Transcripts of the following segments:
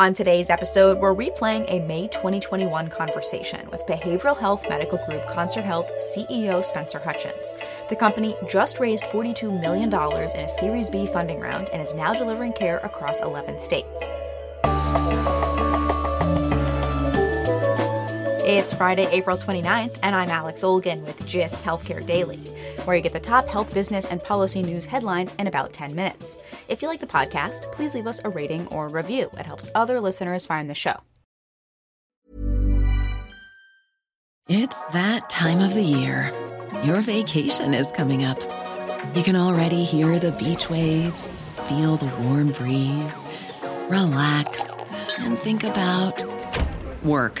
On today's episode, we're replaying a May 2021 conversation with behavioral health medical group Concert Health CEO Spencer Hutchins. The company just raised $42 million in a Series B funding round and is now delivering care across 11 states. It's Friday, April 29th, and I'm Alex Olgin with GIST Healthcare Daily, where you get the top health, business, and policy news headlines in about 10 minutes. If you like the podcast, please leave us a rating or review. It helps other listeners find the show. It's that time of the year. Your vacation is coming up. You can already hear the beach waves, feel the warm breeze, relax, and think about work.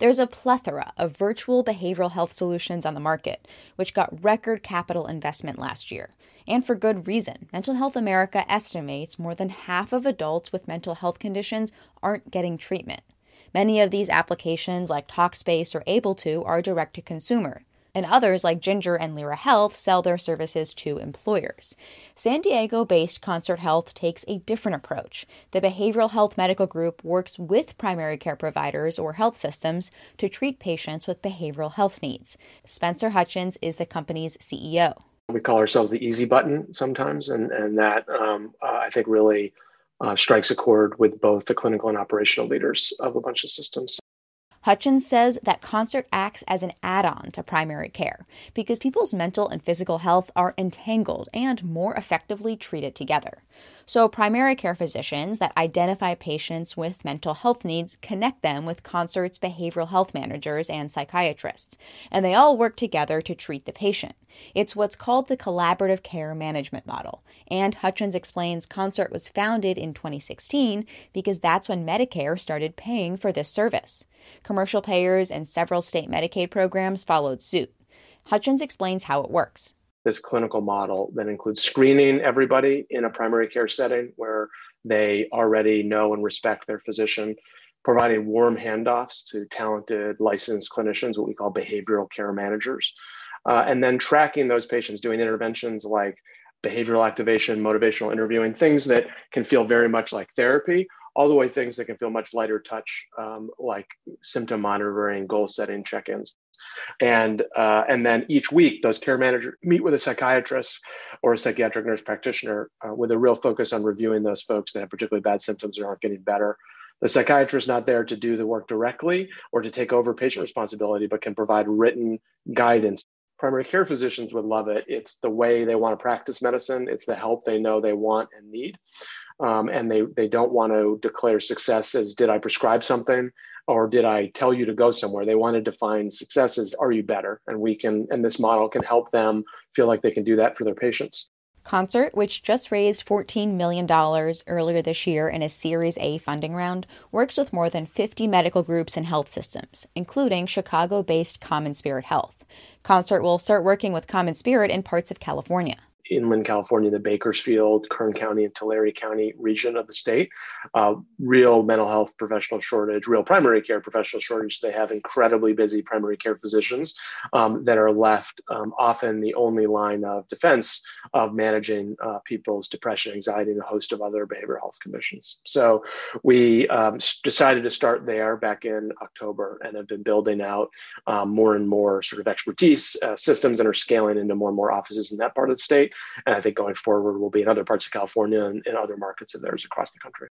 There's a plethora of virtual behavioral health solutions on the market, which got record capital investment last year. And for good reason. Mental Health America estimates more than half of adults with mental health conditions aren't getting treatment. Many of these applications, like Talkspace or AbleTo, are direct to consumer and others like Ginger and Lyra Health sell their services to employers. San Diego based Concert Health takes a different approach. The behavioral health medical group works with primary care providers or health systems to treat patients with behavioral health needs. Spencer Hutchins is the company's CEO. We call ourselves the easy button sometimes, and, and that um, uh, I think really uh, strikes a chord with both the clinical and operational leaders of a bunch of systems. Hutchins says that concert acts as an add on to primary care because people's mental and physical health are entangled and more effectively treated together. So, primary care physicians that identify patients with mental health needs connect them with concert's behavioral health managers and psychiatrists, and they all work together to treat the patient. It's what's called the collaborative care management model, and Hutchins explains Concert was founded in 2016 because that's when Medicare started paying for this service. Commercial payers and several state Medicaid programs followed suit. Hutchins explains how it works. This clinical model that includes screening everybody in a primary care setting where they already know and respect their physician, providing warm handoffs to talented licensed clinicians, what we call behavioral care managers, uh, and then tracking those patients, doing interventions like behavioral activation, motivational interviewing, things that can feel very much like therapy, all the way things that can feel much lighter touch, um, like symptom monitoring, goal setting, check-ins. And uh, and then each week, those care managers meet with a psychiatrist or a psychiatric nurse practitioner uh, with a real focus on reviewing those folks that have particularly bad symptoms or aren't getting better. The psychiatrist is not there to do the work directly or to take over patient responsibility, but can provide written guidance primary care physicians would love it. It's the way they want to practice medicine. It's the help they know they want and need. Um, and they, they don't want to declare success as did I prescribe something or did I tell you to go somewhere? They want to define success as are you better? And we can, and this model can help them feel like they can do that for their patients. Concert, which just raised $14 million earlier this year in a Series A funding round, works with more than 50 medical groups and health systems, including Chicago based Common Spirit Health. Concert will start working with Common Spirit in parts of California inland California, the Bakersfield, Kern County, and Tulare County region of the state. Uh, real mental health professional shortage, real primary care professional shortage. They have incredibly busy primary care physicians um, that are left um, often the only line of defense of managing uh, people's depression, anxiety, and a host of other behavioral health conditions. So we um, decided to start there back in October and have been building out um, more and more sort of expertise uh, systems and are scaling into more and more offices in that part of the state. And I think going forward, will be in other parts of California and other markets of theirs across the country.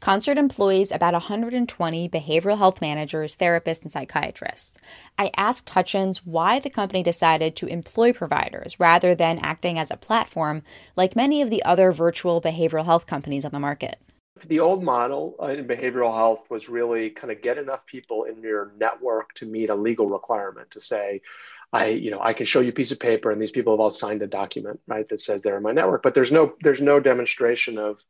Concert employs about 120 behavioral health managers, therapists, and psychiatrists. I asked Hutchins why the company decided to employ providers rather than acting as a platform like many of the other virtual behavioral health companies on the market. The old model uh, in behavioral health was really kind of get enough people in your network to meet a legal requirement to say, I, you know, I can show you a piece of paper and these people have all signed a document, right, that says they're in my network, but there's no there's no demonstration of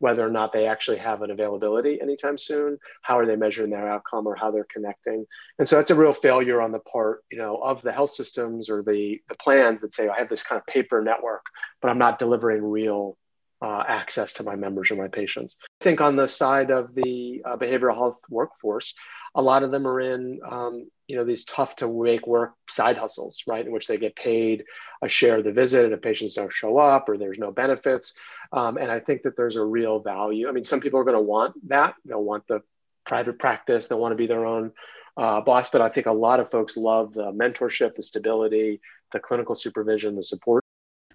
whether or not they actually have an availability anytime soon how are they measuring their outcome or how they're connecting. And so that's a real failure on the part you know of the health systems or the the plans that say i have this kind of paper network but i'm not delivering real uh, access to my members or my patients. I think on the side of the uh, behavioral health workforce a lot of them are in um, you know these tough to make work side hustles right in which they get paid a share of the visit and if patients don't show up or there's no benefits. Um, and i think that there's a real value. I mean some people are going to want that. They'll want the private practice. They'll want to be their own uh, boss. But i think a lot of folks love the mentorship the stability the clinical supervision the support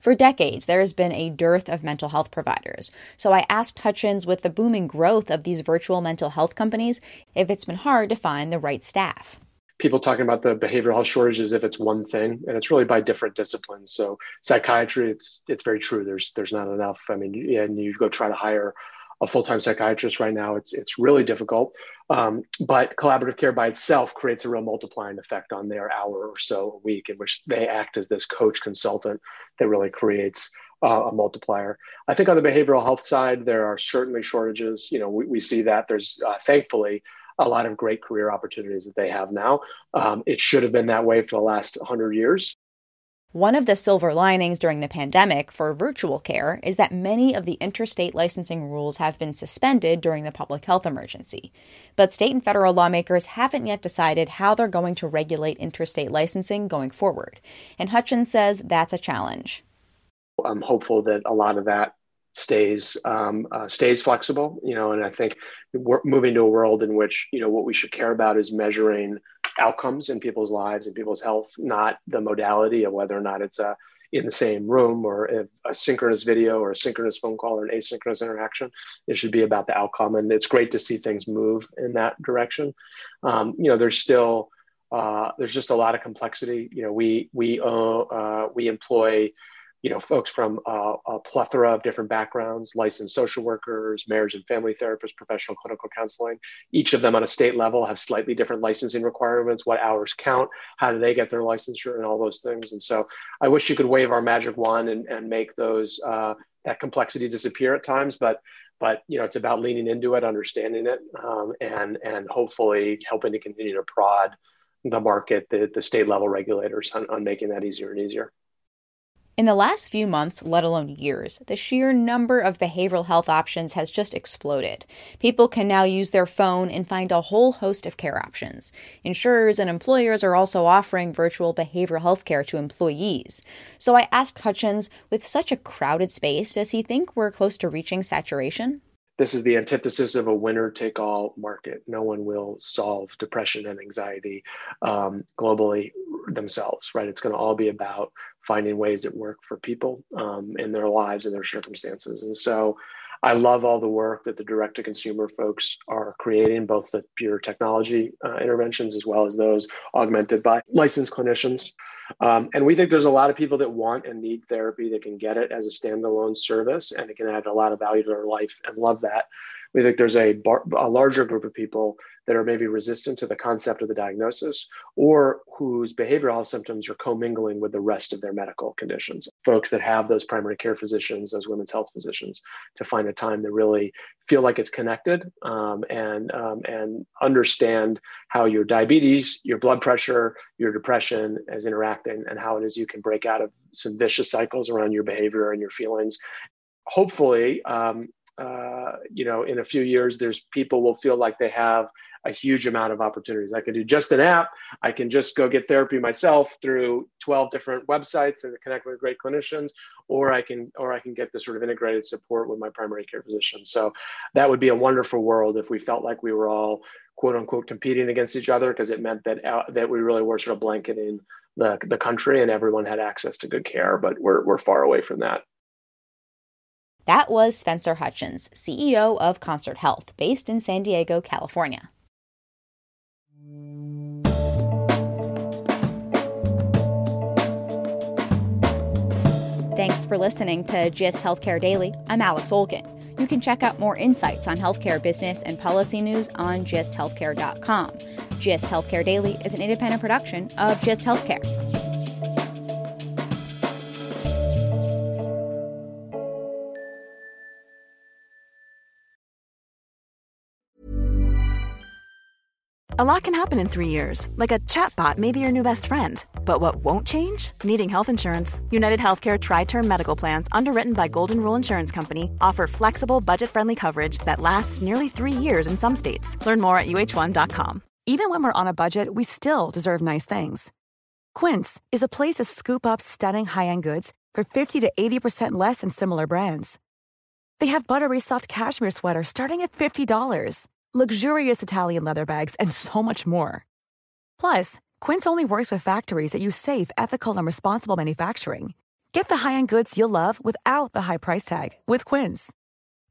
for decades, there has been a dearth of mental health providers. So I asked Hutchins, with the booming growth of these virtual mental health companies, if it's been hard to find the right staff. People talking about the behavioral health shortage as if it's one thing and it's really by different disciplines. So psychiatry it's it's very true. There's there's not enough. I mean and you go try to hire a full-time psychiatrist right now it's it's really difficult um, but collaborative care by itself creates a real multiplying effect on their hour or so a week in which they act as this coach consultant that really creates uh, a multiplier. I think on the behavioral health side, there are certainly shortages. You know, we, we see that there's uh, thankfully a lot of great career opportunities that they have now. Um, it should have been that way for the last 100 years. One of the silver linings during the pandemic for virtual care is that many of the interstate licensing rules have been suspended during the public health emergency. But state and federal lawmakers haven't yet decided how they're going to regulate interstate licensing going forward. And Hutchins says that's a challenge. I'm hopeful that a lot of that stays um, uh, stays flexible you know and i think we're moving to a world in which you know what we should care about is measuring outcomes in people's lives and people's health not the modality of whether or not it's a in the same room or a synchronous video or a synchronous phone call or an asynchronous interaction it should be about the outcome. And it's great to see things move in that direction. Um, you know there's still uh, there's just a lot of complexity. You know we we uh, uh we employ you know, folks from uh, a plethora of different backgrounds, licensed social workers, marriage and family therapists, professional clinical counseling. Each of them on a state level have slightly different licensing requirements, what hours count, how do they get their licensure, and all those things. And so I wish you could wave our magic wand and, and make those uh, that complexity disappear at times, but but you know it's about leaning into it, understanding it, um, and and hopefully helping to continue to prod the market, the, the state level regulators on, on making that easier and easier. In the last few months, let alone years, the sheer number of behavioral health options has just exploded. People can now use their phone and find a whole host of care options. Insurers and employers are also offering virtual behavioral health care to employees. So I asked Hutchins, with such a crowded space, does he think we're close to reaching saturation? this is the antithesis of a winner take all market. No one will solve depression and anxiety um, globally themselves, right? It's going to all be about finding ways that work for people um, in their lives and their circumstances. And so I love all the work that the direct to consumer folks are creating, both the pure technology uh, interventions as well as those augmented by licensed clinicians. Um, and we think there's a lot of people that want and need therapy that can get it as a standalone service and it can add a lot of value to their life and love that. We think there's a, bar, a larger group of people that are maybe resistant to the concept of the diagnosis or whose behavioral symptoms are commingling with the rest of their medical conditions. Folks that have those primary care physicians, those women's health physicians, to find a time to really feel like it's connected um, and um, and understand how your diabetes, your blood pressure, your depression is interacting, and how it is you can break out of some vicious cycles around your behavior and your feelings. Hopefully, um, uh, you know, in a few years, there's people will feel like they have a huge amount of opportunities. I can do just an app. I can just go get therapy myself through 12 different websites and connect with great clinicians, or I can or I can get this sort of integrated support with my primary care physician. So that would be a wonderful world if we felt like we were all quote unquote competing against each other because it meant that uh, that we really were sort of blanketing the, the country and everyone had access to good care. But we're we're far away from that. That was Spencer Hutchins, CEO of Concert Health, based in San Diego, California. Thanks for listening to GIST Healthcare Daily. I'm Alex Olgin. You can check out more insights on healthcare business and policy news on gisthealthcare.com. GIST Healthcare Daily is an independent production of GIST Healthcare. A lot can happen in three years, like a chatbot may be your new best friend. But what won't change? Needing health insurance. United Healthcare Tri Term Medical Plans, underwritten by Golden Rule Insurance Company, offer flexible, budget friendly coverage that lasts nearly three years in some states. Learn more at uh1.com. Even when we're on a budget, we still deserve nice things. Quince is a place to scoop up stunning high end goods for 50 to 80% less than similar brands. They have buttery soft cashmere sweaters starting at $50 luxurious Italian leather bags, and so much more. Plus, Quince only works with factories that use safe, ethical, and responsible manufacturing. Get the high-end goods you'll love without the high price tag with Quince.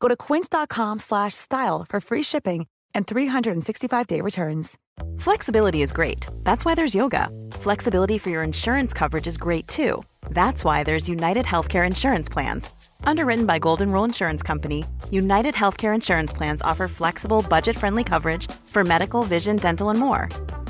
Go to quince.com/style for free shipping and 365-day returns. Flexibility is great. That's why there's yoga. Flexibility for your insurance coverage is great too. That's why there's United Healthcare Insurance Plans. Underwritten by Golden Rule Insurance Company, United Healthcare Insurance Plans offer flexible, budget friendly coverage for medical, vision, dental, and more.